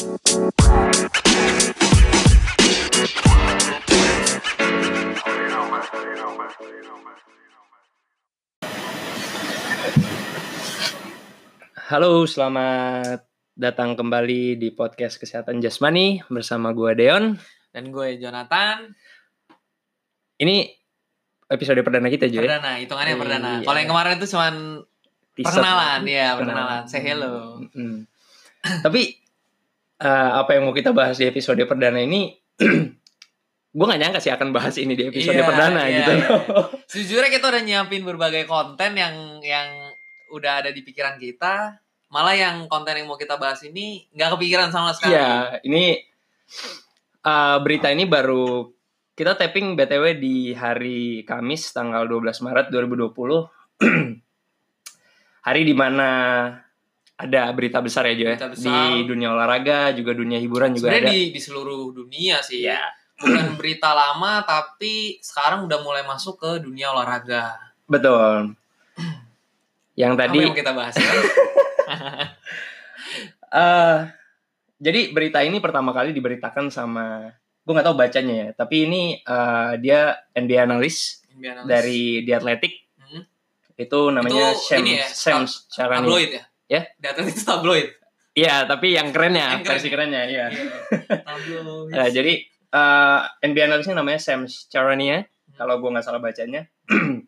Halo, selamat datang kembali di podcast Kesehatan Jasmani bersama gue Deon. Dan gue Jonathan. Ini episode perdana kita juga. Perdana, hitungannya Iya. perdana. Kalau yang kemarin itu cuman Teaser. perkenalan, ya Perkenalan. Say hello. Mm. Tapi eh, apa yang mau kita bahas di episode perdana ini, gue gak nyangka sih akan bahas ini di episode Iya, perdana iya, gitu. iya. Sejujurnya kita udah nyiapin berbagai konten yang yang udah ada di pikiran kita. Malah yang konten yang mau kita bahas ini nggak kepikiran sama sekali. Iya, ini eh, berita ini baru kita tapping BTW di hari Kamis tanggal 12 Maret 2020. hari di mana ada berita besar ya Jo ya. Di dunia olahraga, juga dunia hiburan juga Sebenarnya ada. di, di seluruh dunia sih. Ya, Bukan berita lama, tapi sekarang udah mulai masuk ke dunia olahraga. betul. Yang Apa tadi yang kita bahas ya? eh jadi berita ini pertama kali diberitakan sama gue nggak tahu bacanya ya, tapi ini eh, dia NBA analis dari The Athletic Hmm. itu namanya Itu ini ya, Shams Charania. tabloid ya? Ya? Data itu tabloid. Iya, tapi yang kerennya, Yang keren. versi kerennya, iya. tabloid. Nah, jadi eh NBA analisnya namanya Sam Charania, Hmm. kalau gue nggak salah bacanya.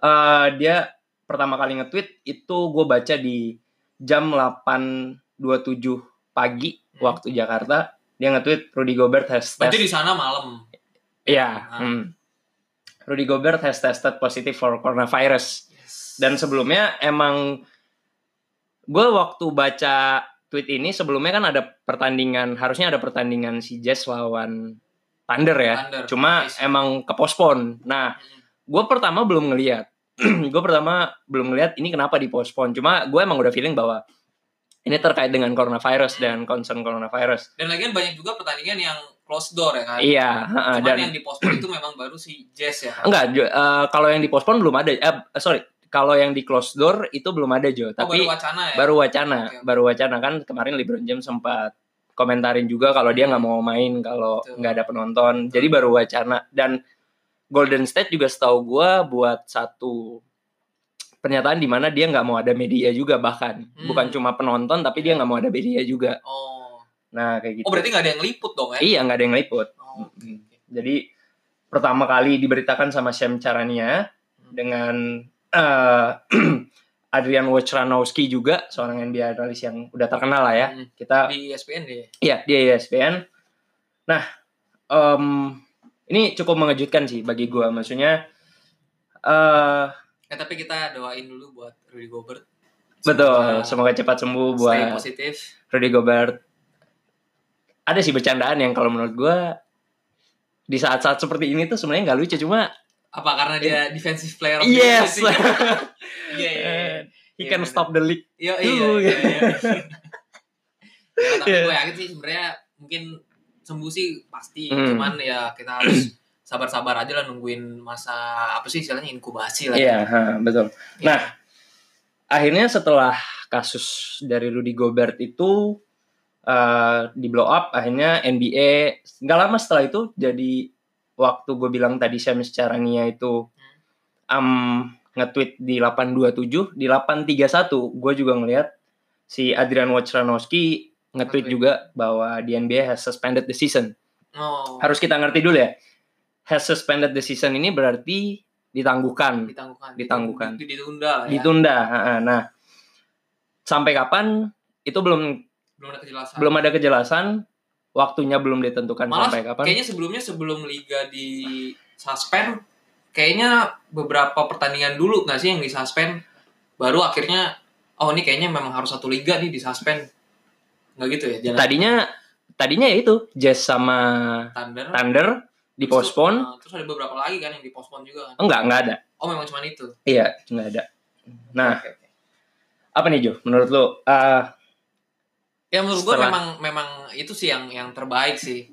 Eh, dia pertama kali nge-tweet itu gue baca di jam 8.27 pagi Hmm. waktu Jakarta. Dia nge-tweet Rudy Gobert has Berarti test. di sana malam. Iya. Ah. hmm. Rudy Gobert has tested positive for coronavirus. Yes. Dan sebelumnya emang gue waktu baca tweet ini sebelumnya kan ada pertandingan harusnya ada pertandingan si Jazz lawan Thunder ya. Thunder, Cuma nice. emang kepospon. Nah, gue pertama belum ngeliat. gue pertama belum ngeliat ini kenapa dipospon. Cuma gue emang udah feeling bahwa ini terkait dengan coronavirus dan concern coronavirus. Dan lagian banyak juga pertandingan yang close door ya kan. Iya, Cuman dan yang di pospon itu memang baru si Jazz ya. enggak eh, kalau yang dipospon belum ada. Eh, sorry, kalau yang di close door itu belum ada Jo. Oh, Tapi baru wacana ya. baru wacana oke. baru wacana kan kemarin LeBron James sempat komentarin juga kalau dia nggak mau main kalau Betul. nggak ada penonton jadi baru wacana dan Golden State juga setahu gua buat satu pernyataan di mana dia nggak mau ada media juga bahkan Hmm. bukan cuma penonton tapi dia nggak mau ada media juga Oh. nah kayak gitu Oh, berarti nggak ada yang liput dong ya? iya nggak ada yang liput Oh, oke. jadi pertama kali diberitakan sama Sam Charania Hmm. dengan eh, Adrian Wojnarowski juga seorang NBA analis yang udah terkenal lah ya Hmm. kita Di ESPN deh. Iya, dia ESPN. Nah, em, ini cukup mengejutkan sih bagi gua. Maksudnya, eh Ya, tapi kita doain dulu buat Rudy Gobert. betul. Semoga cepat sembuh stay buat positif. Rudy Gobert. Ada sih bercandaan yang kalau menurut gua di saat-saat seperti ini tuh sebenarnya nggak lucu cuma Apa karena dia defensive player of the yes? Iya, iya, iya. he Iya, can bener. stop the league. Iya, Tuh. iya, iya, iya. Ya, tapi Iya. gue yakin sih sebenarnya mungkin sembuh sih pasti. Hmm. Cuman ya kita harus sabar-sabar aja lah nungguin masa apa sih istilahnya inkubasi lah. Iya, ha, betul. Iya. Nah, akhirnya setelah kasus dari Rudy Gobert itu eh, di blow up, akhirnya NBA nggak lama setelah itu jadi waktu gue bilang tadi Shams Charania itu um, nge-tweet di 827, di 831 gue juga ngelihat si Adrian Wojnarowski nge-tweet Nge-tweet. juga bahwa di NBA has suspended the season. Oh, Harus kita ngerti dulu ya. Has suspended the season ini berarti ditangguhkan ditangguhkan. ditangguhkan. Itu ditunda ya. ditunda. Nah, sampai kapan itu belum Belum ada kejelasan. belum ada kejelasan, waktunya belum ditentukan Malah sampai kapan. kayaknya sebelumnya sebelum liga di suspend kayaknya beberapa pertandingan dulu nggak sih yang di suspend baru akhirnya oh ini kayaknya memang harus satu liga nih di suspend nggak gitu ya jalan Tadinya tadinya ya itu Jazz sama Thunder Thunder dipospon. Nah, terus ada beberapa lagi kan yang dipospon juga kan Enggak, enggak ada. oh memang cuma itu Iya, enggak ada. Nah, oke. apa nih Jo? Menurut lo? Eh, ya menurut gue memang memang itu sih yang yang terbaik sih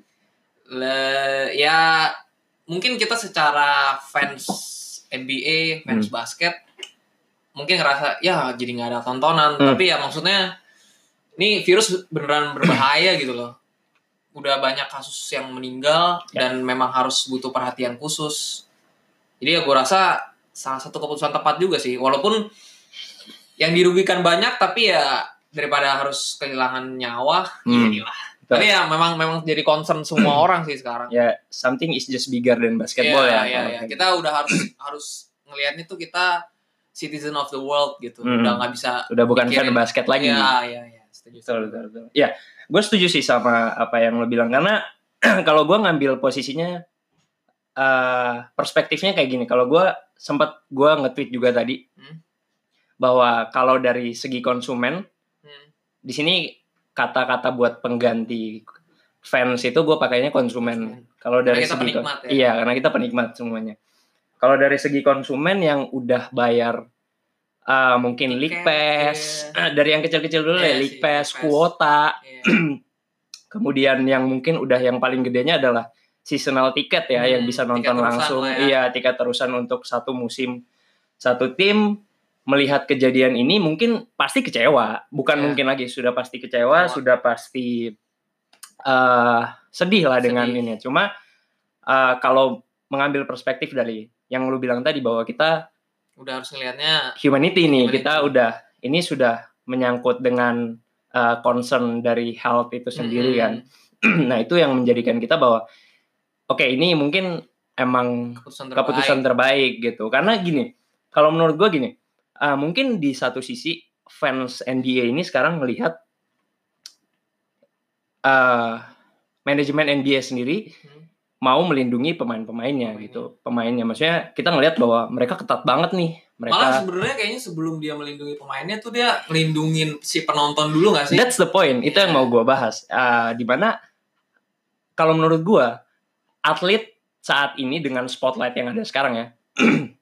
Le, ya mungkin kita secara fans NBA fans basket mungkin ngerasa ya jadi nggak ada tontonan Hmm. tapi ya maksudnya ini virus beneran berbahaya gitu loh. Udah banyak kasus yang meninggal Ya. dan memang harus butuh perhatian khusus. Jadi ya gue rasa salah satu keputusan tepat juga sih. Walaupun yang dirugikan banyak tapi ya daripada harus kehilangan nyawa, Hmm. ya lah. Betul. Tapi ya memang memang jadi concern semua orang sih sekarang. Ya, something is just bigger than basketball Iya, ya. iya, iya. Kita udah harus harus ngelihatnya tuh kita citizen of the world gitu. Hmm. Udah nggak bisa Udah bukan fan basket lagi. Iya, iya, iya. Setuju. Betul, betul, betul. Ya, gue setuju sih sama apa yang lo bilang karena kalau gue ngambil posisinya eh perspektifnya kayak gini. Kalau gue sempat gue nge-tweet juga tadi Hmm. bahwa kalau dari segi konsumen Hmm. Di sini kata-kata buat pengganti fans itu gue pakainya konsumen. Kalau dari segi penikmat ya. iya karena kita penikmat semuanya. Kalau dari segi konsumen yang udah bayar eh, mungkin Tiket, League Pass, iya. eh, dari yang kecil-kecil dulu Iya ya sih, League Pass, Pass. kuota, Iya. kemudian yang mungkin udah yang paling gedenya adalah seasonal ticket ya Hmm, yang bisa tiket nonton langsung ya. iya tiket terusan untuk satu musim satu tim melihat kejadian ini mungkin pasti kecewa bukan Iya. mungkin lagi sudah pasti kecewa Kecewa. sudah pasti eh sedih lah dengan Sedih. ini cuma eh, kalau mengambil perspektif dari yang lu bilang tadi bahwa kita Udah harus ngelihatnya humanity nih Humanity. kita udah ini sudah menyangkut dengan eh, concern dari health itu sendiri hmm, kan nah itu yang menjadikan kita bahwa oke ini mungkin emang keputusan terbaik. keputusan terbaik gitu karena gini kalau menurut gue gini uh, mungkin di satu sisi fans NBA ini sekarang melihat uh, manajemen NBA sendiri Hmm. mau melindungi pemain-pemainnya Pemainnya. gitu pemainnya maksudnya kita ngelihat bahwa mereka ketat banget nih Malah mereka sebenarnya kayaknya sebelum dia melindungi pemainnya tuh dia melindungin si penonton dulu gak sih? That's the point. Itu yang Iya. mau gue bahas. Uh, di mana kalau menurut gue atlet saat ini dengan spotlight yang ada sekarang ya,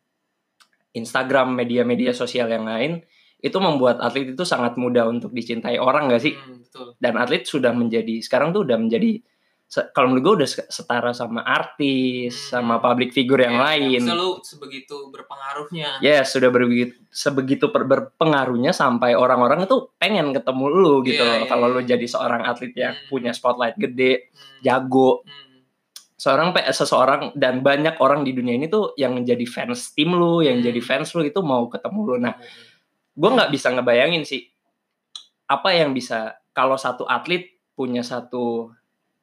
Instagram, media-media sosial yang lain itu membuat atlet itu sangat mudah untuk dicintai orang gak sih? Hmm, betul. Dan atlet sudah menjadi sekarang tuh udah menjadi kalau menurut gue udah se- setara sama artis, Hmm. sama public figure yang Ya, lain. bisa lu sebegitu berpengaruhnya. Yes, sudah berbegitu sebegitu berpengaruhnya sampai orang-orang itu pengen ketemu lu gitu Iya, loh. iya, Kalau iya. lu jadi seorang atlet yang Hmm. punya spotlight gede, Hmm, jago, hmm. Seorang seseorang dan banyak orang di dunia ini tuh yang menjadi fans tim lu, yang Hmm. jadi fans lu itu mau ketemu lu. Nah, gue nggak bisa ngebayangin sih apa yang bisa kalau satu atlet punya satu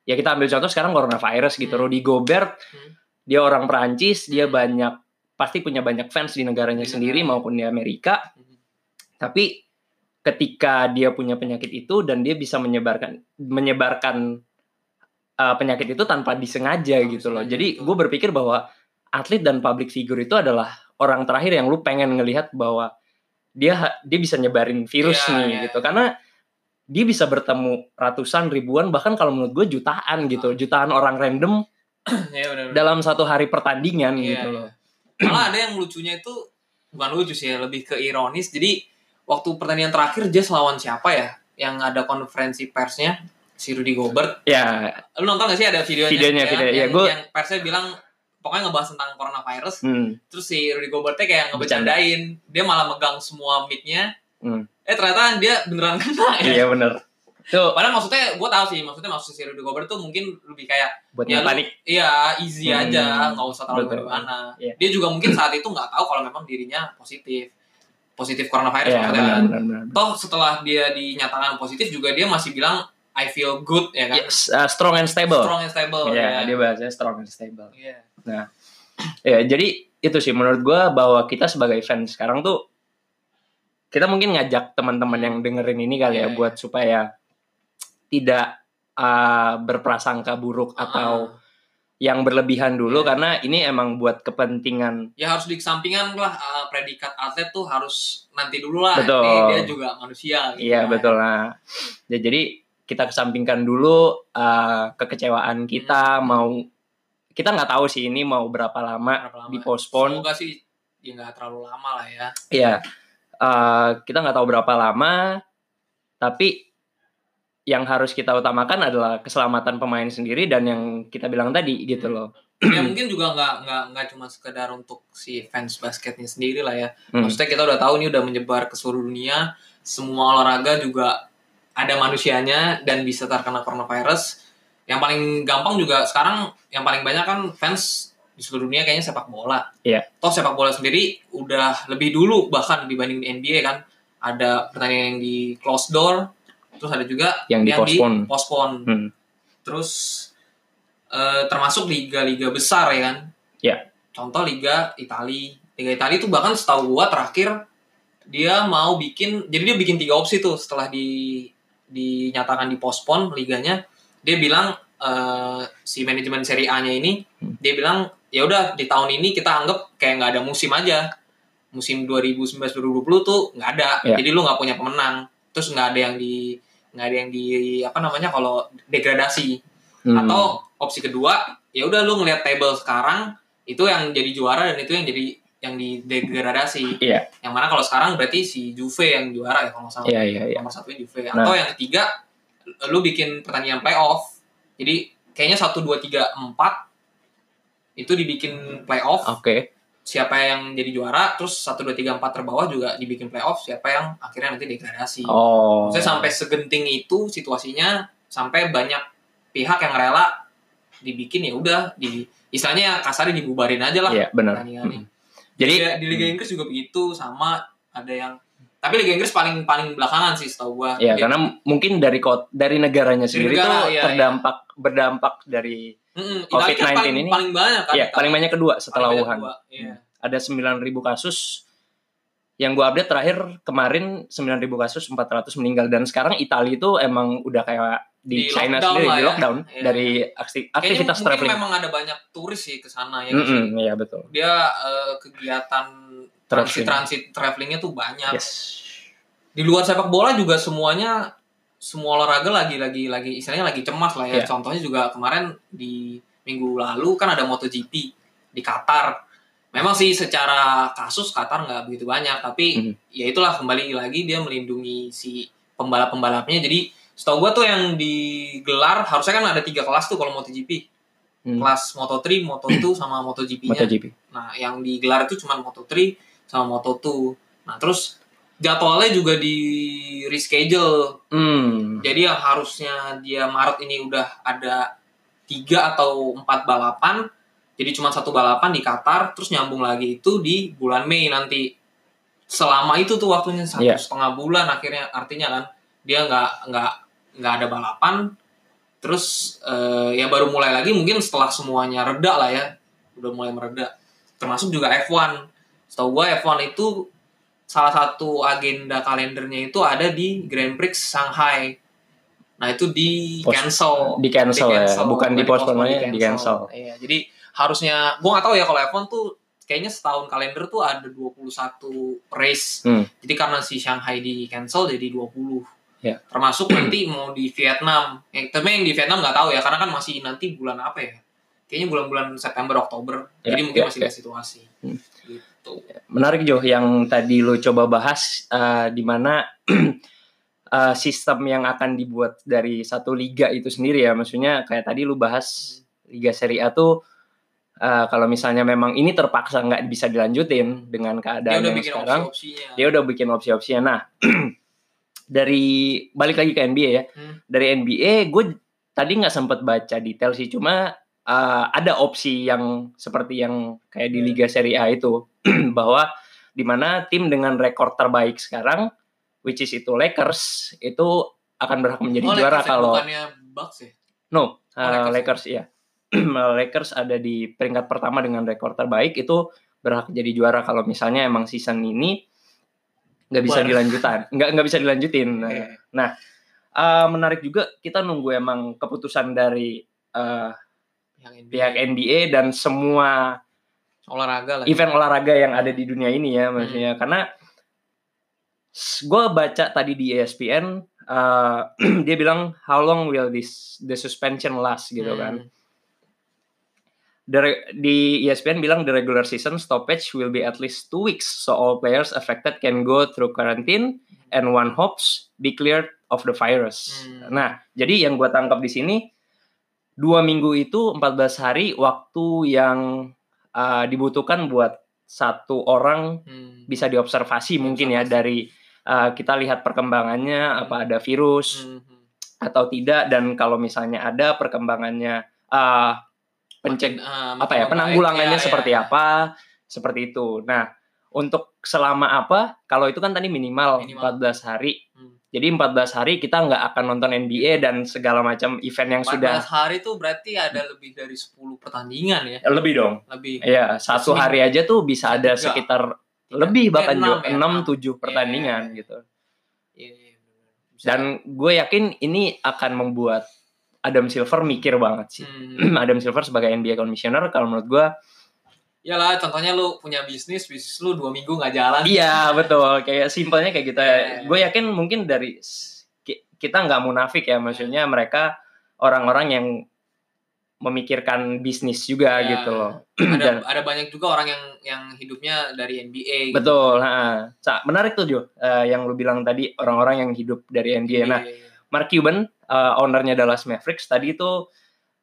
ya kita ambil contoh sekarang coronavirus gitu. Hmm. Rudy Gobert Hmm. dia orang Perancis, dia Hmm. banyak pasti punya banyak fans di negaranya Di sendiri maupun di Amerika. Hmm. Tapi ketika dia punya penyakit itu dan dia bisa menyebarkan menyebarkan uh, penyakit itu tanpa disengaja Tanpa gitu loh. Jadi gue berpikir bahwa atlet dan public figure itu adalah orang terakhir yang lu pengen ngelihat bahwa dia dia bisa nyebarin virus Iya, nih iya, gitu. iya. Karena dia bisa bertemu ratusan ribuan bahkan kalau menurut gue jutaan gitu, Ah. jutaan orang random Ya, benar, benar. dalam satu hari pertandingan Iya, gitu iya. loh. Malah ada yang lucunya itu bukan lucu sih, ya, lebih ke ironis. Jadi waktu pertandingan terakhir Jazz lawan siapa ya? Yang ada konferensi persnya si Rudy Gobert. Ya, Lu nonton gak sih ada videonya? Videonya, ya, video. Yang, Ya, gua- yang persnya bilang pokoknya ngebahas tentang coronavirus. hmm, Terus si Rudy Gobertnya kayak ngebecandain. Dia malah megang semua mic-nya. Hmm. Eh ternyata dia beneran kena ya. iya bener. Tuh Padahal maksudnya gue tahu sih, maksudnya maksud si Rudy Gobert tuh mungkin lebih kayak buat Ya, panik. Iya, easy Hmm, aja, nggak usah terlalu gimana. Iya. Dia juga mungkin saat itu nggak tahu kalau memang dirinya positif, positif coronavirus. Iya, maksudnya. benar benar benar. Toh setelah dia dinyatakan positif juga dia masih bilang I feel good ya kan, Yes, uh, strong and stable. strong and stable. Iya, ya. dia bahasanya strong and stable. Iya. Ya, jadi itu sih menurut gua bahwa kita sebagai fans sekarang tuh kita mungkin ngajak teman-teman yang dengerin ini kali ya Iya, buat supaya tidak uh, berprasangka buruk atau Ah, yang berlebihan dulu Iya. karena ini emang buat kepentingan ya harus dikesampingkan lah uh, predikat atlet tuh harus nanti dulu lah. Betul. Ini dia juga manusia. Gitu iya kan. betul lah. Ya, jadi kita kesampingkan dulu uh, kekecewaan kita Hmm. mau kita nggak tahu sih ini mau berapa lama Berapa lama? dipospon. Semoga sih ya nggak terlalu lama lah ya. Iya, eh, kita nggak tahu berapa lama, tapi yang harus kita utamakan adalah keselamatan pemain sendiri dan yang kita bilang tadi gitu loh. ya mungkin juga nggak nggak nggak cuma sekedar untuk si fans basketnya sendiri lah ya Hmm. maksudnya kita udah tahu nih udah menyebar ke seluruh dunia semua olahraga juga ada manusianya dan bisa terkena coronavirus. Yang paling gampang juga sekarang yang paling banyak kan fans di seluruh dunia kayaknya sepak bola. Iya. Toh sepak bola sendiri udah lebih dulu bahkan dibanding di NBA kan. Ada pertandingan yang di closed door, terus ada juga Yang di-postpone. postpone. Hmm. Terus eh, termasuk liga-liga besar ya kan. Iya. Contoh Liga Itali. Liga Itali itu bahkan setahu gua terakhir dia mau bikin jadi dia bikin tiga opsi tuh setelah di dinyatakan di postpone liganya dia bilang eh, si manajemen Serie A-nya ini Hmm. dia bilang ya udah di tahun ini kita anggap kayak nggak ada musim aja musim 2019-2020 tuh nggak ada Ya. jadi lu nggak punya pemenang terus nggak ada yang di nggak ada yang di apa namanya kalau degradasi Hmm. atau opsi kedua ya udah lu ngelihat table sekarang itu yang jadi juara dan itu yang jadi yang di degradasi Iya. yang mana kalau sekarang berarti si Juve yang juara ya kalau nggak salah Iya, iya, iya. nomor satunya Juve Nah. atau yang ketiga lu bikin pertandingan playoff jadi kayaknya satu dua tiga empat itu dibikin playoff Oke. siapa yang jadi juara terus satu dua tiga empat terbawah juga dibikin playoff siapa yang akhirnya nanti degradasi Oh. Maksudnya sampai segenting itu situasinya sampai banyak pihak yang rela dibikin ya udah di istilahnya kasarnya dibubarin aja lah Iya, benar. pertandingannya. Hmm. Jadi Liga- di Liga Inggris juga begitu sama ada yang tapi Liga Inggris paling paling belakangan sih setahu gua. ya karena mungkin dari kot dari negaranya sendiri negara, tuh iya, terdampak berdampak dari Mm-mm, COVID-19 Italia kan paling, ini- paling banyak kan. ya paling banyak kedua setelah Paling Wuhan. kedua, Iya. Ada 9.000 kasus yang gua update terakhir kemarin 9.000 kasus 400 meninggal dan sekarang Italia itu emang udah kayak di, Di China lockdown sendiri lah di ya. lockdown Iya. dari Kayaknya aktivitas mungkin traveling. memang ada banyak turis sih ke sana ya. sih? Mm-mm, Iya betul. Dia eh, kegiatan transit transit travelingnya tuh banyak. Yes. di luar sepak bola juga semuanya semua olahraga lagi lagi lagi istilahnya lagi cemas lah ya. Iya. Contohnya juga kemarin di minggu lalu kan ada MotoGP di Qatar. Memang sih secara kasus Qatar nggak begitu banyak, tapi Mhm. ya itulah kembali lagi dia melindungi si pembalap-pembalapnya. Jadi setahu gua tuh yang digelar harusnya kan ada tiga kelas tuh kalau MotoGP. Hmm. Kelas Moto3, Moto2 sama MotoGP-nya. MotoGP. Nah, yang digelar itu cuma Moto3 sama Moto2. Nah, terus jadwalnya juga di reschedule. Hmm. Jadi yang harusnya dia Maret ini udah ada tiga atau empat balapan, jadi cuma satu balapan di Qatar, terus nyambung lagi itu di bulan Mei nanti. Selama itu tuh waktunya satu Iya. setengah bulan akhirnya artinya kan dia nggak nggak nggak ada balapan. Terus eh, ya baru mulai lagi mungkin setelah semuanya reda lah ya, udah mulai mereda. Termasuk juga F1. Setahu gua F1 itu salah satu agenda kalendernya itu ada di Grand Prix Shanghai. Nah itu di cancel, Di cancel ya, bukan di postpone di cancel. Iya, jadi harusnya gua nggak tahu ya kalau F1 tuh kayaknya setahun kalender tuh ada 21 race. Hmm. Jadi karena si Shanghai di cancel jadi 20. Ya. Termasuk nanti mau di Vietnam. Yang tapi yang di Vietnam nggak tahu ya karena kan masih nanti bulan apa ya? Kayaknya bulan-bulan September Oktober. Ya, jadi mungkin ya, masih ya. lihat situasi. Hmm. Gitu. Menarik Jo, yang tadi lo coba bahas eh, di mana eh, sistem yang akan dibuat dari satu liga itu sendiri ya. Maksudnya kayak tadi lu bahas Liga Serie A tuh eh, kalau misalnya memang ini terpaksa nggak bisa dilanjutin dengan Dia keadaan udah yang bikin sekarang, opsi-opsinya. dia udah bikin opsi-opsinya. Nah, dari balik lagi ke NBA ya. Hmm. Dari NBA gue tadi nggak sempet baca detail sih, cuma uh, ada opsi yang seperti yang kayak di Hmm. Liga Serie A itu bahwa di mana tim dengan rekor terbaik sekarang, which is itu Lakers, itu akan berhak menjadi Oh, juara Lakers ya, kalau Bucks ya? no uh, Lakers ya? Lakers ya. Lakers ada di peringkat pertama dengan rekor terbaik itu berhak jadi juara kalau misalnya emang season ini nggak bisa dilanjutan, nggak nggak bisa dilanjutin. Nah, Oke. Uh, menarik juga kita nunggu emang keputusan dari uh, Yang NBA. pihak NBA dan semua olahraga lah. event olahraga yang ada di dunia ini ya maksudnya karena gue baca tadi di ESPN uh, dia bilang how long will this the suspension last gitu Hmm. kan The di ESPN bilang the regular season stoppage will be at least two weeks so all players affected can go through quarantine and one hopes be cleared of the virus. Hmm. Nah, jadi yang gue tangkap di sini dua minggu itu 14 hari waktu yang uh, dibutuhkan buat satu orang Hmm. bisa diobservasi mungkin ya dari uh, kita lihat perkembangannya apa ada virus Hmm, hmm. atau tidak dan kalau misalnya ada perkembangannya uh, penceg Makin, eh, apa makin ya penanggulangannya Iya, seperti iya. apa seperti itu. Nah, untuk selama apa? Kalau itu kan tadi minimal, Minimal. 14 hari. Hmm. Jadi 14 hari kita nggak akan nonton NBA dan segala macam event yang 14 sudah hari tuh berarti ada lebih dari 10 pertandingan ya. lebih dong. Lebih. Iya, satu hari aja tuh bisa ada Tiga. sekitar Tiga. lebih Eh, bahkan enam juga ya, 6 enam. 7 pertandingan Iya. gitu. Iya, iya. Bisa. Dan gue yakin ini akan membuat Adam Silver mikir banget sih. Hmm. Adam Silver sebagai NBA commissioner kalau menurut gue Iyalah, contohnya lu punya bisnis, bisnis lu dua minggu nggak jalan. Iya betul, kayak simpelnya kayak gitu ya. Iya. Gue yakin mungkin dari kita nggak munafik ya, maksudnya mereka orang-orang yang memikirkan bisnis juga Iya. gitu loh. ada Dan ada banyak juga orang yang yang hidupnya dari NBA. gitu. betul, ha. Sa- menarik tuh Jo, eh, yang lu bilang tadi orang-orang yang hidup dari NBA. Nah, Iya. Mark Cuban, eh, ownernya Dallas Mavericks tadi itu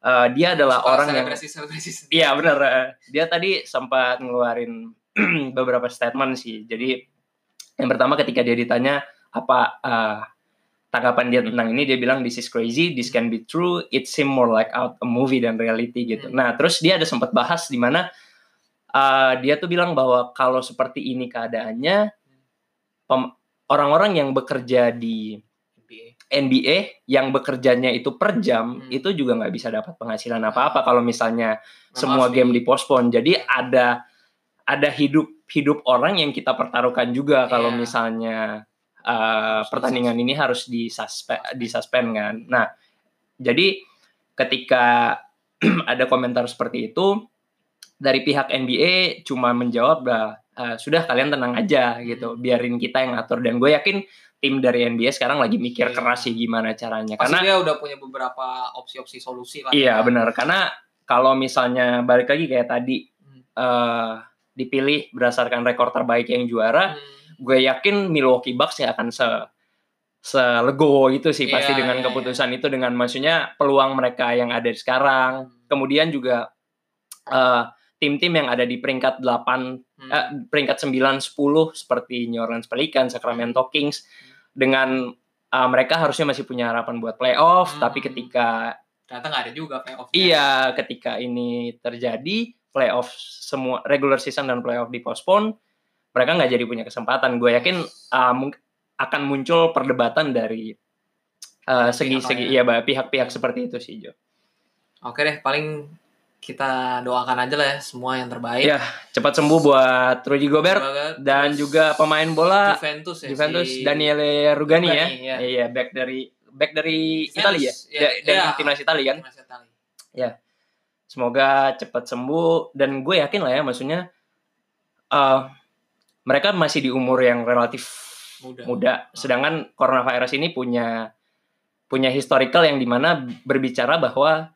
eh, dia adalah Suka orang yang selebrasi. Iya benar. eh. Dia tadi sempat ngeluarin beberapa statement sih. Jadi yang pertama ketika dia ditanya apa eh, tanggapan dia tentang ini, dia bilang this is crazy, this can be true, it seem more like out a movie than reality gitu. Hmm. Nah terus dia ada sempat bahas di mana eh, dia tuh bilang bahwa kalau seperti ini keadaannya orang-orang yang bekerja di NBA. Yang bekerjanya itu per jam Hmm. itu juga nggak bisa dapat penghasilan apa-apa kalau misalnya Memang semua harus game di- dipospon. Jadi ada ada hidup hidup orang yang kita pertaruhkan juga kalau Iya. misalnya uh, pertandingan ini harus disuspend disuspend kan. Nah, jadi ketika ada komentar seperti itu dari pihak NBA cuma menjawab bah uh, sudah kalian tenang aja gitu, Hmm. biarin kita yang ngatur dan gue yakin tim dari NBA sekarang lagi mikir Iya. keras sih gimana caranya Pasti karena dia udah punya beberapa opsi-opsi solusi lah. Iya ya. benar karena kalau misalnya balik lagi kayak tadi Hmm. eh dipilih berdasarkan rekor terbaik yang juara, Hmm. gue yakin Milwaukee Bucks ya akan se selegowo itu sih pasti Iya, dengan iya, keputusan itu dengan maksudnya peluang mereka yang ada sekarang. Hmm. Kemudian juga eh, tim-tim yang ada di peringkat 8 Hmm. eh, peringkat 9 10 seperti New Orleans Pelicans, Sacramento Kings dengan eh, mereka harusnya masih punya harapan buat playoff, Hmm. tapi ketika Ternyata nggak ada juga playoff. Iya, ketika ini terjadi playoff semua regular season dan playoff dipospon, mereka nggak jadi punya kesempatan. Gue yakin uh, mung- akan muncul perdebatan dari uh, segi-segi Pihak iya bah, pihak-pihak seperti itu sih Jo. Oke deh, paling kita doakan aja lah ya semua yang terbaik. Iya, Cepat sembuh buat Rudy Gobert Semoga- dan juga pemain bola Juventus ya. Juventus si- Daniele Rugani, ya. Rugani, ya. Iya, back dari back dari Italia ya. Da- dari iya. timnas Italia kan. Timnas Italia. semoga cepat sembuh dan gue yakin lah ya maksudnya eh mereka masih di umur yang relatif Muda. muda sedangkan coronavirus ini punya punya historical yang di mana berbicara bahwa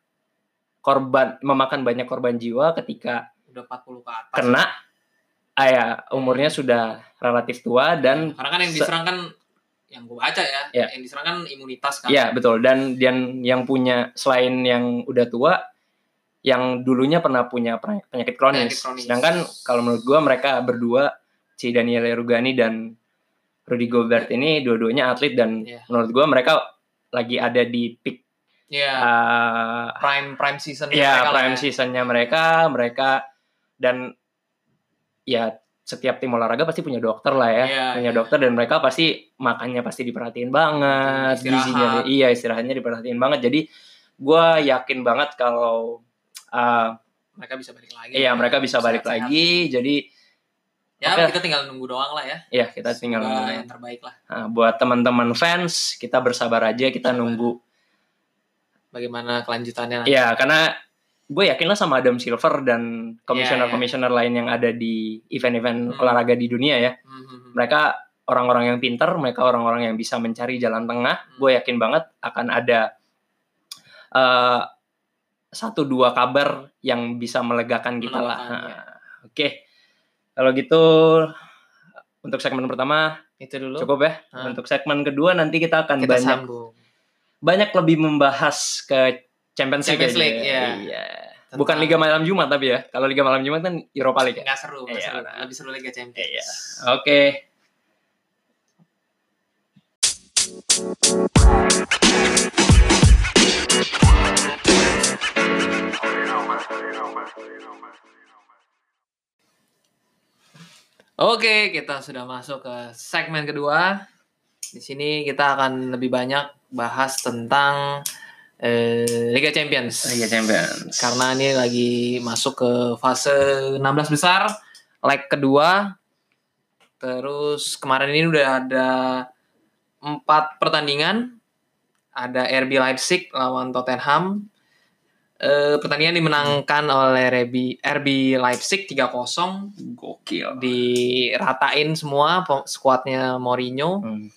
korban memakan banyak korban jiwa ketika Udah 40 ke atas. kena ah ya, umurnya sudah relatif tua dan Karena kan yang se- diserang kan yang gue baca ya, Iya. yang diserang kan imunitas kan. ya betul dan dan yang punya selain yang udah tua yang dulunya pernah punya peny- penyakit kronis. Penyakit kronis. Sedangkan kalau menurut gua mereka berdua si Daniele Rugani dan Rudy Gobert ini dua-duanya atlet dan Iya. menurut gua mereka lagi ada di peak Iya, uh, prime prime season ya mereka lah prime ya. seasonnya mereka mereka dan ya setiap tim olahraga pasti punya dokter lah ya Iya, punya iya. dokter dan mereka pasti makannya pasti diperhatiin banget Istirahat. gizinya iya istirahatnya diperhatiin banget jadi gua yakin banget kalau uh, Mereka bisa balik lagi. iya mereka bisa balik Sehat-sehat. lagi jadi Ya, Oke. kita tinggal nunggu doang lah ya. ya kita tinggal Semoga nunggu. yang terbaik lah. Nah, buat teman-teman fans kita bersabar aja kita Sabar. nunggu Bagaimana kelanjutannya nanti. ya karena gue yakin lah sama Adam Silver dan Iya, komisioner-komisioner lain yang ada di event-event Hmm. olahraga di dunia ya Hmm, hmm, hmm. mereka orang-orang yang pintar, mereka orang-orang yang bisa mencari jalan tengah. Hmm. Gue yakin banget akan ada eh, satu dua kabar yang bisa melegakan kita lah. Nah, ya. Oke, kalau gitu untuk segmen pertama Itu dulu. cukup ya. Ah. Untuk segmen kedua nanti kita akan kita banyak sambung banyak lebih membahas ke Champions League. Champions League, ya. Iya. Tentang Bukan Liga Malam Jumat tapi ya. Kalau Liga Malam Jumat kan Europa League. Ya? Enggak seru, enggak iya. seru. Nah. Lebih seru Liga Champions. Iya. Oke. Okay. Oke, kita sudah masuk ke segmen kedua. Di sini kita akan lebih banyak bahas tentang eh, Liga Champions. Liga Champions. Karena ini lagi masuk ke fase 16 besar, leg kedua. Terus kemarin ini udah ada empat pertandingan. Ada RB Leipzig lawan Tottenham. Eh, pertandingan dimenangkan oleh RB, RB Leipzig 3-0 gokil. diratain semua skuadnya Mourinho. Hmm.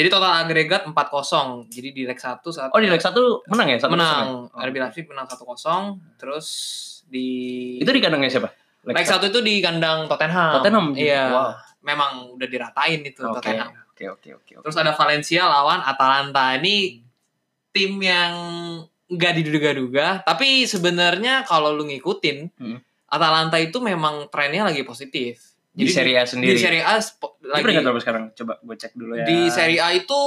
Jadi total agregat 4-0. Jadi di leg 1 saat Oh di leg satu menang ya? Satu menang. kosong ya? RB Leipzig menang 1-0. Terus di Itu di kandangnya siapa? leg 1 itu di kandang Tottenham. Tottenham. Iya. Wow. Memang udah diratain itu Oke. Tottenham. Oke oke oke. oke. Terus ada Valencia lawan Atalanta. Ini tim yang nggak diduga-duga, tapi sebenarnya kalau lu ngikutin Hmm. Atalanta itu memang trennya lagi positif. Di Serie A sendiri. Di Serie A lagi peringkat berapa sekarang? Coba gue cek dulu ya. di Serie A itu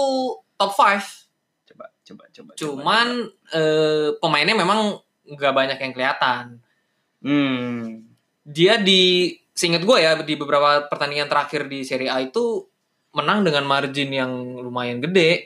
top 5. Coba coba coba. Cuman eh, pemainnya memang nggak banyak yang kelihatan. coba. Hmm. Dia di seingat gue ya di beberapa pertandingan terakhir di Serie A itu menang dengan margin yang lumayan gede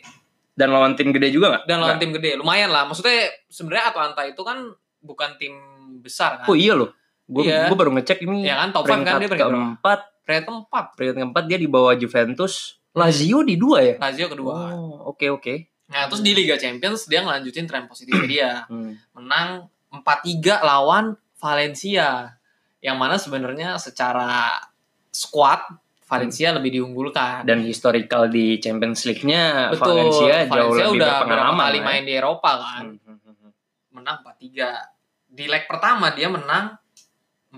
Dan lawan tim gede juga nggak? dan lawan Nggak. tim gede lumayan lah. Maksudnya sebenarnya Atlanta itu kan bukan tim besar kan. Oh iya loh. Gue Iya. baru ngecek ini. Ya kan top 5 kan dia peringkat keempat. Peringkat keempat. Peringkat keempat dia di bawah Juventus. Lazio di dua ya? Lazio kedua. Oh, oke oke. Nah, terus di Liga Champions dia ngelanjutin tren positifnya dia. Hmm. menang 4-3 lawan Valencia. Yang mana sebenarnya secara squad Valencia lebih diunggulkan. Dan historical di Champions League-nya Betul, Valencia jauh Valencia lebih udah berpengalaman. kali ya. main di Eropa kan. Hmm, hmm, hmm, hmm. Menang 4-3. Di leg pertama dia menang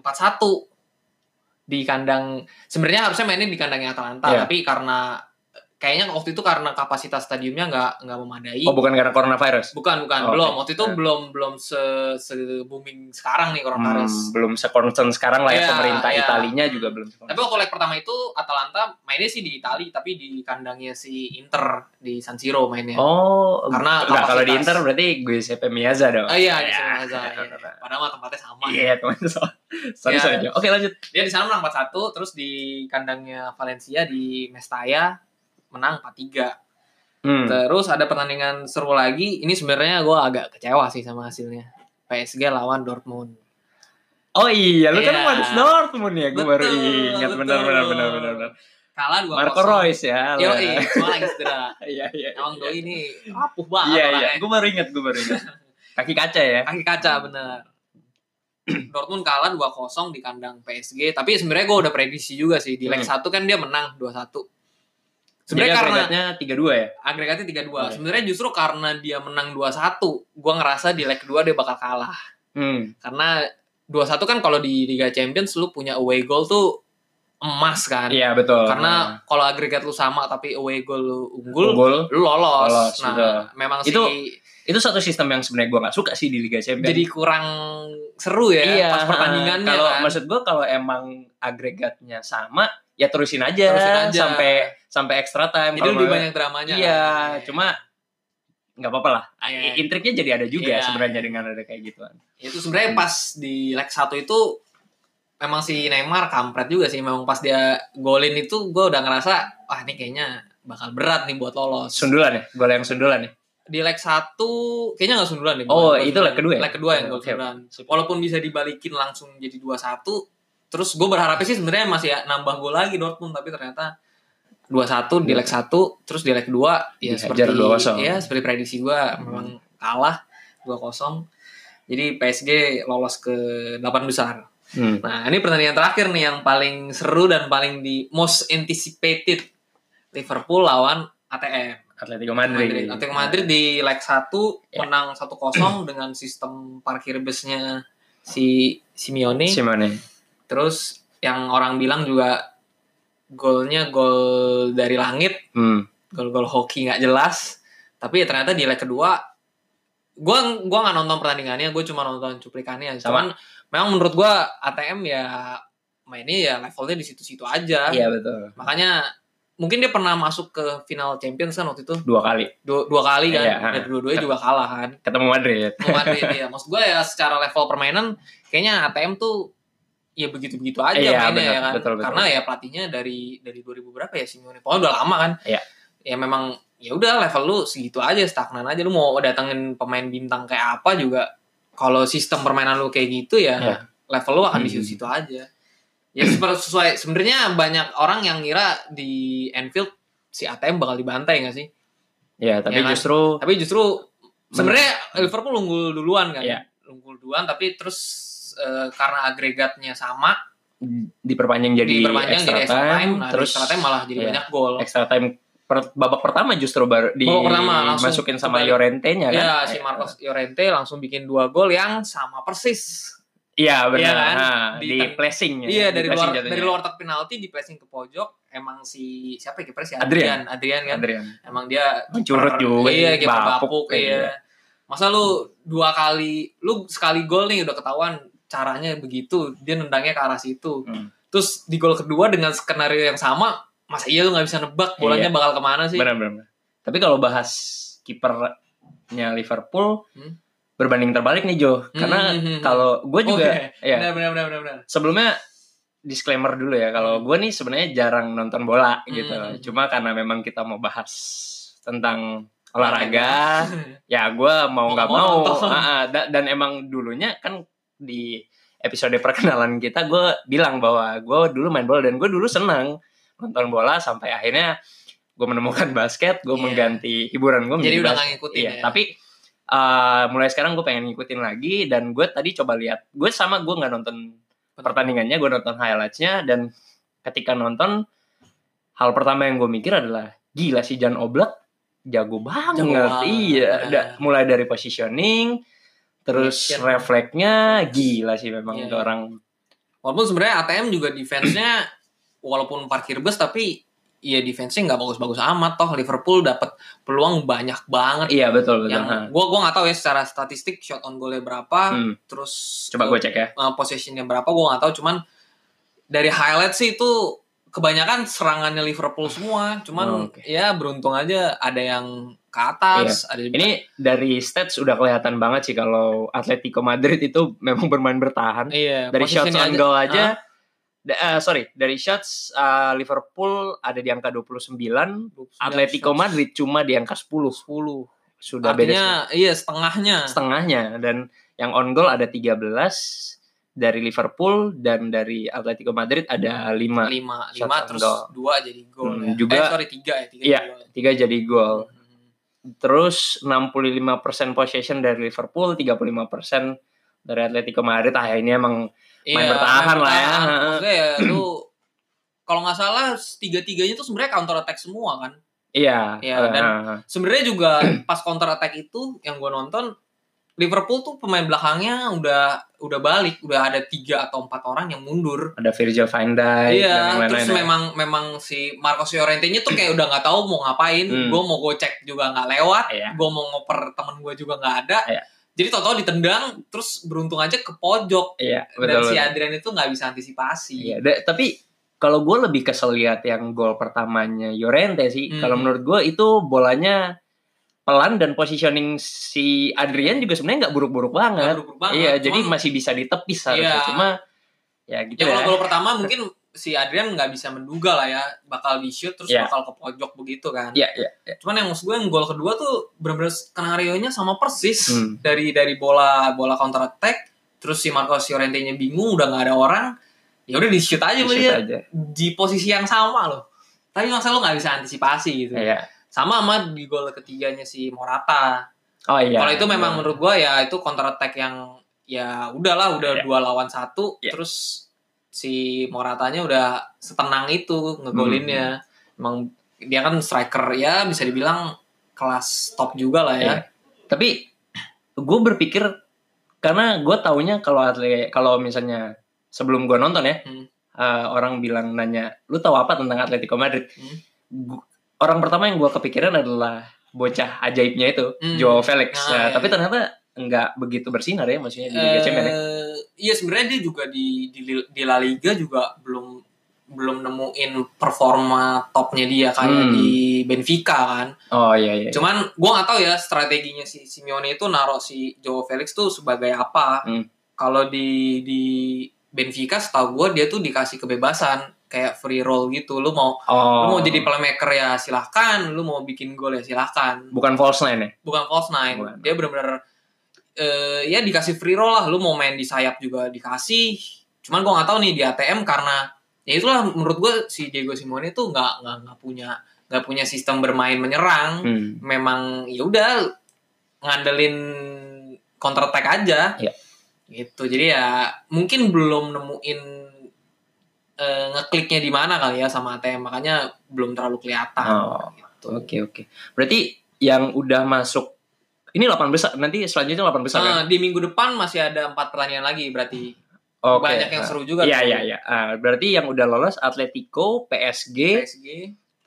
4-1 di kandang sebenarnya harusnya mainnya di kandangnya Atalanta Iya. tapi karena kayaknya waktu itu karena kapasitas stadiumnya nggak nggak memadai Oh bukan karena coronavirus? bukan bukan Oh, belum oke. waktu itu Iya. belum belum se, se booming sekarang nih coronavirus Hmm, belum sekoncern sekarang lah ya Iya, pemerintah iya. Italinya juga belum. Tapi waktu leg pertama itu Atalanta mainnya sih di Itali tapi di kandangnya si Inter di San Siro mainnya. Oh, Karena enggak kalau di. Inter berarti Giuseppe Meazza dong. Oh iya di Ya, Siro. iya. Padahal mah tempatnya sama. Iya, teman so. Sorry, Iya. sorry. Oke, lanjut. Dia di sana menang 4-1 terus di kandangnya Valencia di Mestalla menang 4-3. Hmm. Terus ada pertandingan seru lagi. Ini sebenarnya gue agak kecewa sih sama hasilnya. PSG lawan Dortmund. Oh iya, lu kan Iya. fans Dortmund ya, gue baru ingat benar benar benar benar. benar. Kalah 2-0. Marco Reus ya. Yo, lah. cuma lagi cedera. Iya, iya. Emang iya. doi ini rapuh banget Iya, iya. Gue baru ingat, gue baru ingat. Kaki kaca ya. kaki kaca bener Dortmund kalah 2-0 di kandang PSG tapi sebenarnya gue udah prediksi juga sih di leg Hmm. 1 kan dia menang 2-1 Jadi sebenarnya karena agregatnya 3-2 ya. agregatnya 3-2 Oke. sebenarnya justru karena dia menang 2-1 gue ngerasa di leg 2 dia bakal kalah Hmm. karena 2-1 kan kalau di Liga Champions lu punya away goal tuh emas kan Iya, betul. karena kalau agregat lu sama tapi away goal lu unggul Unggul. lu lolos, Lolos, nah betul. memang Itu itu satu sistem yang sebenarnya gue gak suka sih di Liga Champions. jadi kurang seru ya iya, pas pertandingannya Kalau kan. maksud gue kalau emang agregatnya sama, ya terusin aja, Terusin aja. sampai sampai extra time. Jadi lebih banyak dramanya. Iya, kan? cuma nggak apa-apa lah. Ah, iya. Intriknya jadi ada juga Iya. sebenarnya dengan ada kayak gituan. Itu sebenarnya Hmm. pas di leg 1 itu memang si Neymar kampret juga sih. Memang pas dia golin itu gue udah ngerasa wah ini kayaknya bakal berat nih buat lolos. Sundulan ya, gol yang sundulan ya. Di leg 1 kayaknya nggak sundulan deh. Oh, itu leg kedua ya? Leg kedua yang gol Oke, sundulan. Walaupun bisa dibalikin langsung jadi 2-1. Terus gue berharapnya sih sebenarnya masih nambah gol lagi Dortmund tapi ternyata 2-1 di leg 1 terus di leg 2 ya Dihajar seperti 2-0. ya seperti prediksi gua memang kalah 2-0. Jadi PSG lolos ke 8 besar. Hmm. Nah, ini pertandingan terakhir nih yang paling seru dan paling di most anticipated Liverpool lawan ATM. Atletico Madrid. Madrid. Atletico Madrid di leg 1 Ya. menang 1-0 dengan sistem parkir busnya si Simeone. Simone. Terus yang orang bilang juga golnya gol dari langit, Hmm. gol-gol hoki nggak jelas. Tapi ya ternyata di leg kedua, gua gua nggak nonton pertandingannya, gue cuma nonton cuplikannya. Sama. Cuman memang menurut gua ATM ya mainnya ya levelnya di situ-situ aja. Iya betul. Makanya mungkin dia pernah masuk ke final Champions kan waktu itu Dua kali dua, dua kali kan, Iya, dan dua-duanya juga kalah kan. ketemu Madrid. Mau Madrid ya. Maksud gue ya secara level permainan kayaknya ATM tuh ya begitu-begitu aja Iya, mainnya benar. ya kan. Betul, betul. Karena ya pelatihnya dari dari 2000 berapa ya Simeone. Pokoknya udah lama kan. Iya. Ya memang ya udah level lu segitu aja stagnan aja lu mau datengin pemain bintang kayak apa juga kalau sistem permainan lu kayak gitu ya Iya. level lu akan di Hmm. situ-situ aja. Ya seperti sesuai sebenarnya banyak orang yang ngira di Anfield si ATM bakal dibantai gak sih? Ya, tapi Iya kan? justru Tapi justru sebenarnya Liverpool unggul duluan kan. Iya. Unggul duluan tapi terus eh, karena agregatnya sama diperpanjang jadi diperpanjang extra jadi extra time, time, nah, terus extra time malah jadi iya. banyak gol. extra time per- babak pertama justru baru Babak pertama langsung dimasukin sama kembali. Llorente-nya kan. Ya, si Marcos Llorente langsung bikin dua gol yang sama persis. Iya benar. Iya kan? Di di, placing ya. Iya, di dari luar jatuhnya. dari luar tak penalti di placing ke pojok emang si siapa ya kiper si Adrian. Adrian, Adrian kan. Adrian. Emang dia Mencurut juga, Iya, kiper bapuk, bapuk, iya. iya. Masa lu dua kali lu sekali gol nih udah ketahuan caranya begitu, dia nendangnya ke arah situ. Hmm. Terus di gol kedua dengan skenario yang sama, masa iya lu nggak bisa nebak bolanya Iya. bakal ke mana sih? Benar benar. benar. Tapi kalau bahas kipernya Liverpool Hmm. berbanding terbalik nih Jo. Karena Hmm, hmm, hmm. kalau gue juga Oke. ya Benar, benar, benar, benar, benar. sebelumnya disclaimer dulu ya kalau Hmm. gue nih sebenarnya jarang nonton bola Hmm. gitu cuma karena memang kita mau bahas tentang olahraga ya gue mau Mau nggak mau mau. Ah. Da- dan emang dulunya kan di episode perkenalan kita gue bilang bahwa gue dulu main bola dan gue dulu senang nonton bola sampai akhirnya gue menemukan basket gue Iya. mengganti hiburan gue Jadi menjadi udah basket. nggak ngikutin Iya, ya. tapi uh, mulai sekarang gue pengen ngikutin lagi dan gue tadi coba lihat gue sama gue nggak nonton pertandingannya gue nonton highlightsnya dan ketika nonton hal pertama yang gue mikir adalah gila si Jan Oblak jago banget Jago banget. iya. Da- mulai dari positioning terus Action. refleksnya gila sih memang Iya. itu orang. Walaupun sebenarnya ATM juga defense-nya walaupun parkir bus tapi ya defense-nya nggak bagus-bagus amat toh. Liverpool dapat peluang banyak banget. Iya betul betul. Yang Ha. gua gua nggak tahu ya secara statistik shot on goal-nya berapa Hmm, terus coba gue cek ya. uh, possession-nya berapa gua nggak tahu. Cuman dari highlight sih itu kebanyakan serangannya Liverpool semua cuman Oh, oke. ya beruntung aja ada yang ke atas ada ini dari stats udah kelihatan banget sih kalau Atletico Madrid itu memang bermain bertahan. Iya, dari shots on goal aja da- eh, sorry dari shots uh, Liverpool ada di angka 29 Atletico shots. Madrid cuma di angka 10 10 sudah beda artinya iya setengahnya. Setengahnya dan yang on goal ada 13 dari Liverpool dan dari Atletico Madrid ada 5 lima lima on terus goal. dua jadi gol Hmm, ya. juga- eh, sorry tiga ya tiga Iya. jadi gol. tiga jadi gol Hmm. terus 65% possession dari Liverpool 35% dari Atletico Madrid ah ini emang Main bertahan lah ya. Iya, Maksudnya ya lu kalau nggak salah tiga tiganya tuh sebenarnya counter attack semua kan. iya Iya, dan- eh, Sebenarnya juga pas counter attack itu yang gue nonton Liverpool tuh pemain belakangnya udah udah balik, udah ada tiga atau empat orang yang mundur. ada Virgil van Dijk dan Iya, yang terus ya. memang memang si Marcos Llorente-nya tuh kayak udah nggak tahu mau ngapain. Hmm. Gue mau gocek juga nggak lewat. Iya. Gue mau ngoper temen gue juga nggak ada. Iya. Jadi tau-tau ditendang, terus beruntung aja ke pojok. Iya, Dan betul. si. Adrian itu nggak bisa antisipasi. Iya, da- tapi kalau gue lebih kesel lihat yang gol pertamanya Llorente sih. Hmm. Kalau menurut gue itu bolanya pelan dan positioning si Adrian juga sebenarnya nggak buruk-buruk banget. buruk-buruk banget. Iya, Cuman- jadi masih bisa ditepis harusnya. Iya. Cuma ya gitu Ya ya. kalau gol pertama mungkin si Adrian nggak bisa menduga lah ya bakal di shoot terus Iya. bakal ke pojok begitu kan. Iya, iya. iya. Cuman yang maksud gue yang gol kedua tuh bener-bener skenario nya sama persis Hmm. dari dari bola bola counter attack terus si Marcos Llorente-nya bingung udah nggak ada orang ya udah di shoot aja sama Di-shoot dia aja. di posisi yang sama loh. Tapi masa lo nggak bisa antisipasi gitu. Iya. Sama sama di gol ketiganya si Morata. Oh iya. Kalau itu memang menurut gua ya itu counter attack yang ya udahlah udah Iya. dua lawan satu Iya. terus si Moratanya udah setenang itu ngegolinnya. Hmm. Emang dia kan striker ya bisa dibilang kelas top juga lah ya. Iya. Tapi gue berpikir karena gue taunya kalau atlet kalau misalnya sebelum gue nonton ya Hmm. eh, orang bilang nanya lu tahu apa tentang Atletico Madrid Hmm. Orang pertama yang gue kepikiran adalah bocah ajaibnya itu Hmm. Joe Felix Ah, Nah, iya. tapi ternyata nggak begitu bersinar ya maksudnya di Liga Champions ya. Eh, iya sebenarnya dia juga di, di di La Liga juga belum belum nemuin performa topnya dia kayak Hmm. di Benfica kan. oh iya iya Cuman gua nggak tahu ya strateginya si Simeone itu naruh si Joe Felix tuh sebagai apa. Hmm. Kalau di di Benfica setahu gue dia tuh dikasih kebebasan kayak free roll gitu. Lu mau Oh. lu mau jadi playmaker ya silahkan, lu mau bikin gol ya silahkan. bukan false nine ya? Bukan false nine. Bukan. Dia bener-bener eh, ya dikasih free roll lah. Lu mau main di sayap juga dikasih. Cuman gue nggak tahu nih di ATM karena ya itulah menurut gue si Diego Simeone itu nggak nggak nggak punya nggak punya sistem bermain menyerang. Hmm. Memang ya udah ngandelin counter attack aja. Iya. Gitu. Jadi ya mungkin belum nemuin eh, ngekliknya di mana kali ya sama ATM makanya belum terlalu kelihatan. Oh. Gitu. Oke oke. Berarti yang udah masuk ini 8 besar nanti selanjutnya 8 besar kan? Nah, di minggu depan masih ada empat pertandingan lagi berarti Oke. banyak yang seru juga. Iya iya iya. Ah, berarti yang udah lolos Atletico, PSG, PSG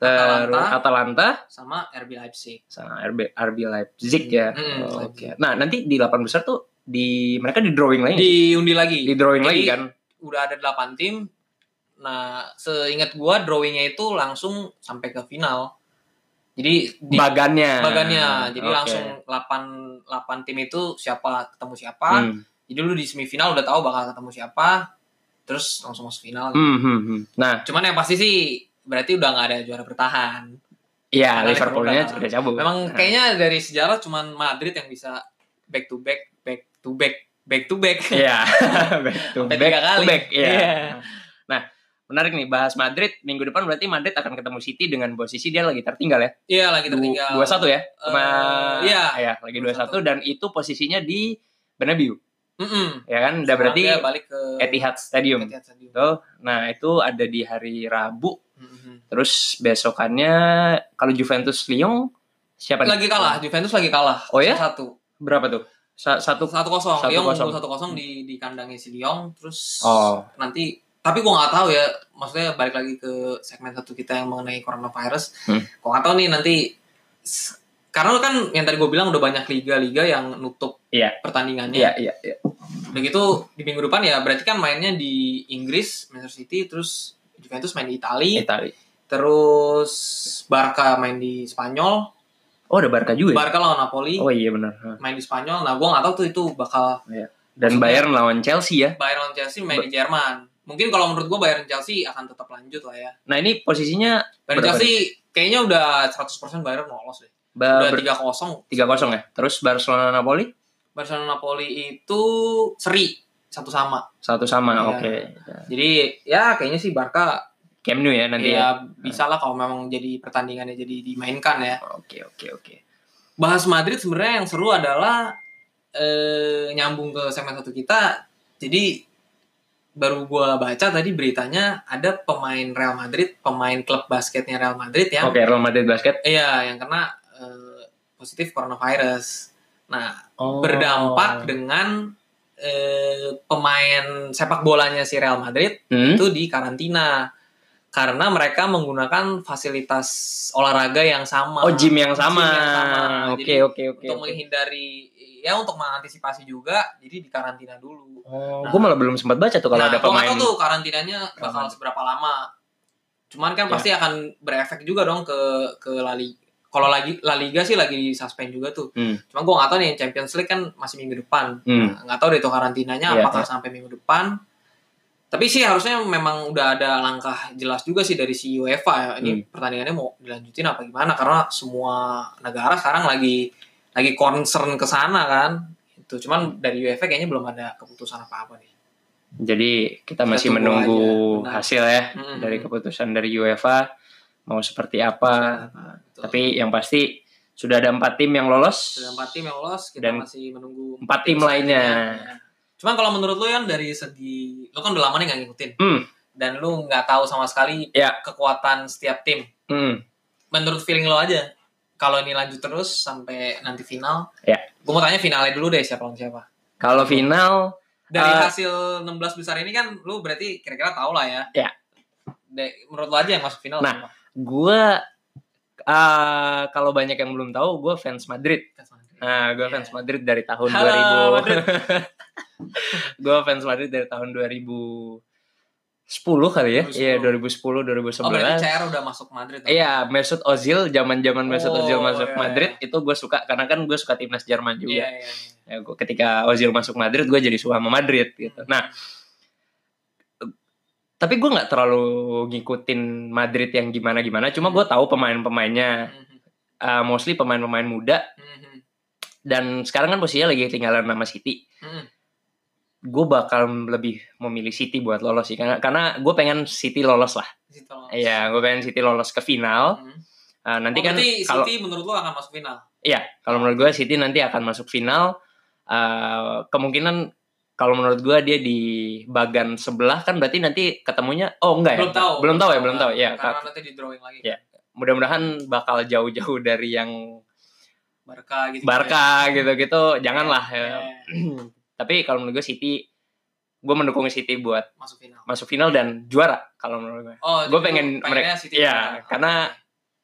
terus Atalanta. Atalanta, sama RB Leipzig. sama RB RB Leipzig ya. Hmm, Oh, Leipzig. Oke. Nah, nanti di 8 besar tuh di mereka di drawing lagi. Diundi lagi. di drawing Jadi, lagi kan? Udah ada 8 tim. Nah, seingat gua drawingnya itu langsung sampai ke final. Jadi di Bagannya. bagannya. Jadi Oke. langsung 8 8 tim itu siapa ketemu siapa. Hmm. Jadi lu di semifinal udah tahu bakal ketemu siapa. Terus langsung masuk final. Hmm, hmm, hmm. Nah, Cuman yang pasti sih berarti udah nggak ada juara bertahan. iya Liverpoolnya Liverpool sudah cabut. Memang Nah. kayaknya dari sejarah cuman Madrid yang bisa back to back, back to back, back to back. Iya. back to back tiga to back. Iya. Iya. Nah, menarik nih bahas Madrid minggu depan berarti Madrid akan ketemu City dengan posisi dia lagi tertinggal ya. Iya lagi tertinggal. Dua satu ya. Sama Eh, iya. ya, lagi dua satu dan itu posisinya di Bernabeu. Mm-mm. Ya kan? Udah berarti balik ke Etihad Stadium. Etihad Stadium. Tuh. Nah, itu ada di hari Rabu. Mm-mm. Terus besokannya kalau Juventus Lyon siapa nih? Lagi kalah, Juventus lagi kalah. Oh ya? Satu. Berapa tuh? Sa- satu Satu kosong. Lyon satu kosong di di kandangnya si Lyon. Terus Oh. nanti tapi gua nggak tahu ya. Maksudnya balik lagi ke segmen satu kita yang mengenai coronavirus. Hmm. Gua nggak tahu nih nanti karena kan yang tadi gue bilang udah banyak liga-liga yang nutup Iya. pertandingannya. Iya, iya, iya. Udah gitu di minggu depan ya berarti kan mainnya di Inggris, Manchester City, terus Juventus main di Italia, Itali. terus Barca main di Spanyol, Oh, ada Barca juga. ya? Barca lawan Napoli Oh iya benar. main di Spanyol. Nah, gua nggak tahu tuh itu bakal Dan Maksudnya- Bayern lawan Chelsea ya. Bayern lawan Chelsea main di Jerman. Mungkin kalau menurut gua Bayern Chelsea akan tetap lanjut lah ya. Nah, ini posisinya Bayern Berapa Chelsea kayaknya udah 100% Bayern lolos deh. ba- Udah ber- 3-0. 3-0 ya. Terus Barcelona Napoli Barcelona Napoli itu seri satu sama. satu sama. Iya. Oke. Jadi ya kayaknya sih Barca Camp Nou ya nanti ya. ya bisa lah kalau memang jadi pertandingannya jadi dimainkan ya. Oke, oke, oke. Bahas Madrid sebenarnya yang seru adalah eh, nyambung ke segmen satu kita. Jadi baru gua baca tadi beritanya ada pemain Real Madrid, pemain klub basketnya Real Madrid yang Oke, Real Madrid basket. iya yang kena eh, positif coronavirus. Nah, Oh. berdampak dengan eh, pemain sepak bolanya si Real Madrid Hmm? itu di karantina karena mereka menggunakan fasilitas olahraga yang sama. Oh, gym yang sama. Oke, oke, oke. Untuk oke. menghindari ya untuk mengantisipasi juga jadi di karantina dulu. Oh, Nah. gue malah belum sempat baca tuh kalau nah, ada pemain. tahu tuh karantinanya bakal seberapa lama. Cuman kan Ya. pasti akan berefek juga dong ke ke La Liga. Kalau lagi La Liga sih lagi suspend juga tuh. Hmm. Cuma gue nggak tahu nih Champions League kan masih minggu depan. Hmm. Nah, nggak tahu deh tuh karantinanya Iya, apakah sampai minggu depan. Tapi sih harusnya memang udah ada langkah jelas juga sih dari si UEFA ya. Ini Hmm. pertandingannya mau dilanjutin apa gimana karena semua negara sekarang lagi lagi concern ke sana kan. Itu cuman dari UEFA kayaknya belum ada keputusan apa-apa nih. Jadi kita Kita masih menunggu aja. Hasil ya Mm-mm. dari keputusan dari UEFA mau seperti apa. Betul. Tapi yang pasti sudah ada empat tim yang lolos. sudah empat tim yang lolos, kita Dan masih menunggu empat tim lainnya. Ya. Cuman kalau menurut lu yang dari segi lu kan udah lama nih nggak ngikutin Hmm. dan lu nggak tahu sama sekali Ya. kekuatan setiap tim. Hmm. Menurut feeling lo aja, kalau ini lanjut terus sampai nanti final, Ya. gue mau tanya finalnya dulu deh siapa lawan siapa. Kalau final Dari Eh, hasil 16 besar ini kan lu berarti kira-kira tahu lah ya. Ya. De- menurut lo aja yang masuk final Nah, gue uh, kalau banyak yang belum tahu gue fans Madrid. Nah, gue Iya. fans Madrid dari tahun Halo, 2000. Madrid. gue fans Madrid dari tahun 2010 kali ya. 2010. Iya, 2010 2011. Oh berarti CR udah masuk Madrid. Iya, Mesut Ozil, zaman-zaman Mesut Oh, Ozil masuk iya, Madrid itu gue suka karena kan gue suka timnas Jerman juga. Iya, iya. iya. Ya, gua, ketika Ozil masuk Madrid, gue jadi suka sama Madrid gitu. Nah, tapi gue nggak terlalu ngikutin Madrid yang gimana gimana cuma gue tahu pemain-pemainnya uh, mostly pemain-pemain muda Mhm. dan sekarang kan posisinya lagi tinggalan nama City Mhm. Gue bakal lebih memilih City buat lolos sih karena karena gue pengen City lolos lah. Iya, gue pengen City lolos ke final. Mhm. Uh, nanti Oh, kan kalau City menurut lo akan masuk final. iya, kalau menurut gue City nanti akan masuk final. Uh, kemungkinan kalau menurut gue dia di bagan sebelah kan berarti nanti ketemunya oh enggak ya? Belum tahu. Belum tahu ya, belum tahu. Ya, Karena nanti di drawing lagi. Iya. mudah-mudahan bakal jauh-jauh dari yang Barca gitu. Barca gitu-gitu. Janganlah ya. ya. Tapi kalau menurut gue City gue mendukung City buat Masuk final. masuk final dan juara kalau menurut gue. Oh, Gua jadi pengen mereka- City iya, juara. karena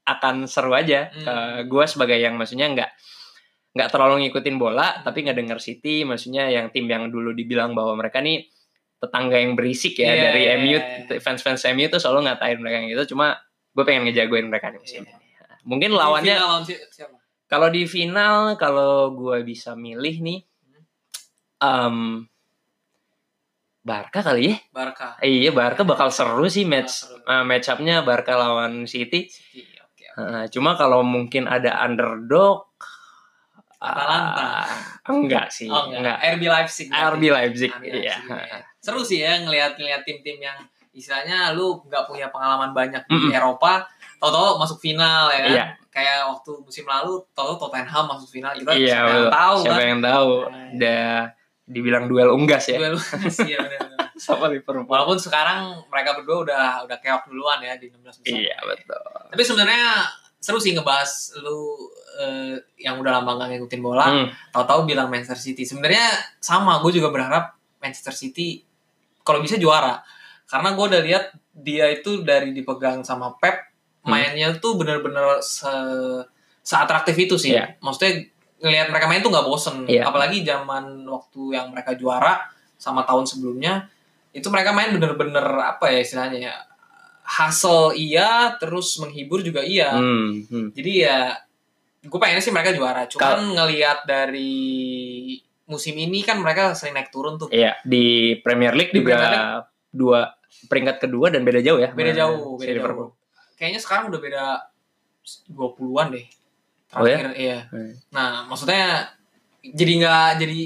akan seru aja Hmm. ke gue sebagai yang maksudnya nggak nggak terlalu ngikutin bola tapi nggak denger City maksudnya yang tim yang dulu dibilang bahwa mereka nih tetangga yang berisik ya Iya, dari iya, MU iya. fans-fans MU tuh selalu ngatain mereka gitu cuma gue pengen ngejagoin mereka nih musim Iya. ini. mungkin lawannya kalau di final kalau gue bisa milih nih em Barca kali ya Barca. iya Barca bakal seru sih match seru. eh, match up-nya Barca lawan City City. Oke. oke. Uh, cuma kalau mungkin ada underdog Atalanta. ah, enggak sih Oh, enggak. enggak RB Leipzig. RB Leipzig RB iya Leipzig, ya. Seru sih ya ngelihat-ngelihat tim-tim yang istilahnya lu nggak punya pengalaman banyak di Mm-mm. Eropa, tahu-tahu masuk final ya kan. Iya. Kayak waktu musim lalu tahu Tottenham masuk final kita iya siapa yang tahu siapa kan. yang tahu Nah, udah dibilang duel unggas ya Duel sih ya sama Liverpool Walaupun sekarang mereka berdua udah udah keok duluan ya di 16 besar. iya betul Tapi sebenarnya seru sih ngebahas lu eh, yang udah lama gak ngikutin bola, Hmm, tahu-tahu bilang Manchester City. Sebenarnya sama, gue juga berharap Manchester City kalau bisa juara. Karena gue udah lihat dia itu dari dipegang sama Pep, Hmm. mainnya tuh bener-bener se seatraktif itu sih. Iya. Maksudnya ngelihat mereka main tuh nggak bosen. Iya. Apalagi zaman waktu yang mereka juara sama tahun sebelumnya, itu mereka main bener-bener apa ya istilahnya ya hustle iya, terus menghibur juga iya. hmm, hmm. Jadi ya gue pengennya sih mereka juara. Cuman ngelihat dari musim ini kan mereka sering naik turun tuh. iya di Premier League Di juga Premier dua peringkat kedua dan beda jauh ya Beda jauh, beda jauh. Kayaknya sekarang udah beda 20-an deh. Oh ya? Terakhir, iya. Hmm. Nah, maksudnya jadi nggak jadi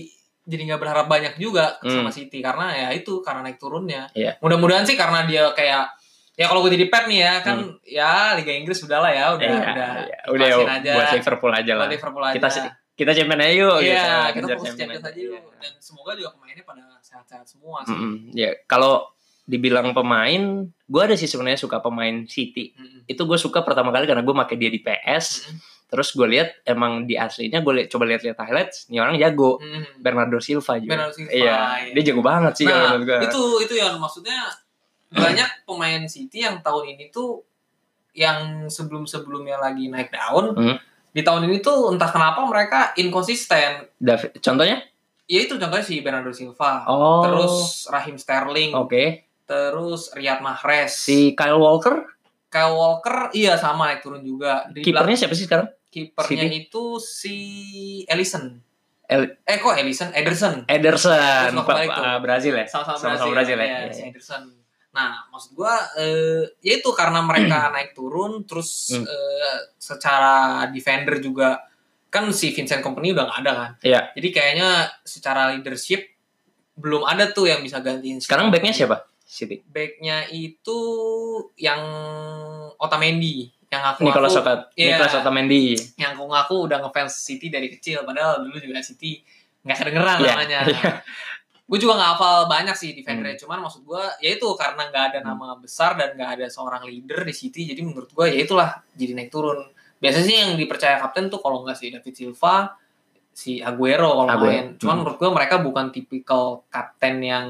jadi nggak berharap banyak juga sama Hmm. City karena ya itu karena naik turunnya. Iya. Mudah-mudahan sih karena dia kayak ya kalau gue jadi Pep nih ya kan ya Liga Inggris udah lah ya udah Hmm. Iya, udah iya. udah ikhlasin aja buat Liverpool aja lah Liverpool aja. kita kita champion aja yuk Iya, gitu. kita fokus champion Champions aja yuk. Iya. Dan semoga juga pemainnya pada sehat-sehat semua sih. Mm-mm. Ya, kalau dibilang pemain, gue ada sih sebenarnya suka pemain City. Mm-mm. Itu gue suka pertama kali karena gue pakai dia di PS. Mm-mm. Terus gue lihat emang di aslinya gue liat, coba lihat-lihat highlights, nih orang jago. Mm-mm. Bernardo Silva juga. Bernardo Silva, Iya, iya. dia jago banget sih kalau Nah, menurut gue. itu itu yang maksudnya banyak pemain City yang tahun ini tuh yang sebelum-sebelumnya lagi naik daun. Hmm. Di tahun ini tuh entah kenapa mereka inkonsisten. Contohnya? Ya itu contohnya si Bernardo Silva. Oh, Terus Raheem Sterling, oke. terus Riyad Mahrez, Si Kyle Walker, Kyle Walker, iya sama naik turun juga. Kipernya siapa sih sekarang? Kipernya itu si Ellison. El- eh kok Ellison? Ederson. Ederson, Pak- uh, Brazil ya? Sama-sama Brazil, Brazil ya? ya, Iya, si iya. Ederson. Nah, maksud gua eh ya itu karena mereka naik turun terus Hmm. eh, secara defender juga kan si Vincent Company udah nggak ada kan. Iya. Jadi kayaknya secara leadership belum ada tuh yang bisa gantiin. Sekarang backnya siapa? City. Backnya itu yang Otamendi yang aku Nicolas ngaku, Okat, Iya. Nicolas Otamendi. yang aku ngaku udah ngefans City dari kecil padahal dulu juga City nggak kedengeran Iya, namanya. iya. gue juga nggak hafal banyak sih defendernya Hmm. cuman maksud gue ya itu karena nggak ada nama besar dan nggak ada seorang leader di City jadi menurut gue ya itulah jadi naik turun biasanya sih yang dipercaya kapten tuh kalau nggak si David Silva si Aguero kalau main cuman Hmm. menurut gue mereka bukan tipikal kapten yang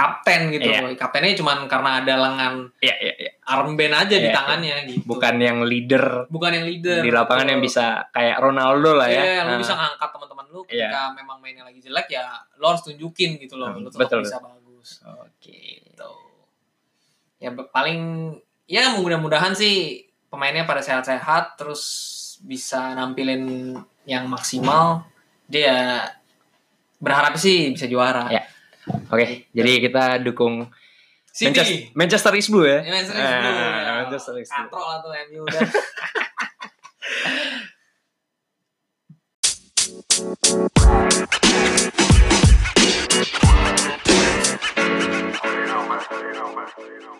kapten gitu Iya. kaptennya cuman karena ada lengan Iya, iya, iya. armband aja di Iya, tangannya gitu Bukan yang leader bukan yang leader di lapangan betul. yang bisa kayak Ronaldo lah ya. Iya, lu Nah, bisa ngangkat teman-teman lu Iya. ketika memang mainnya lagi jelek ya lo harus tunjukin gitu loh, Hmm, lu tetap betul. bisa bagus. Oke. Gitu. Ya paling ya mudah-mudahan sih pemainnya pada sehat-sehat terus bisa nampilin yang maksimal. Dia berharap sih bisa juara. Ya. Oke, okay, jadi kita dukung City. Manchester, Manchester is blue ya. Eh, Manchester is blue. Ah, ya. Katrol atau MU udah.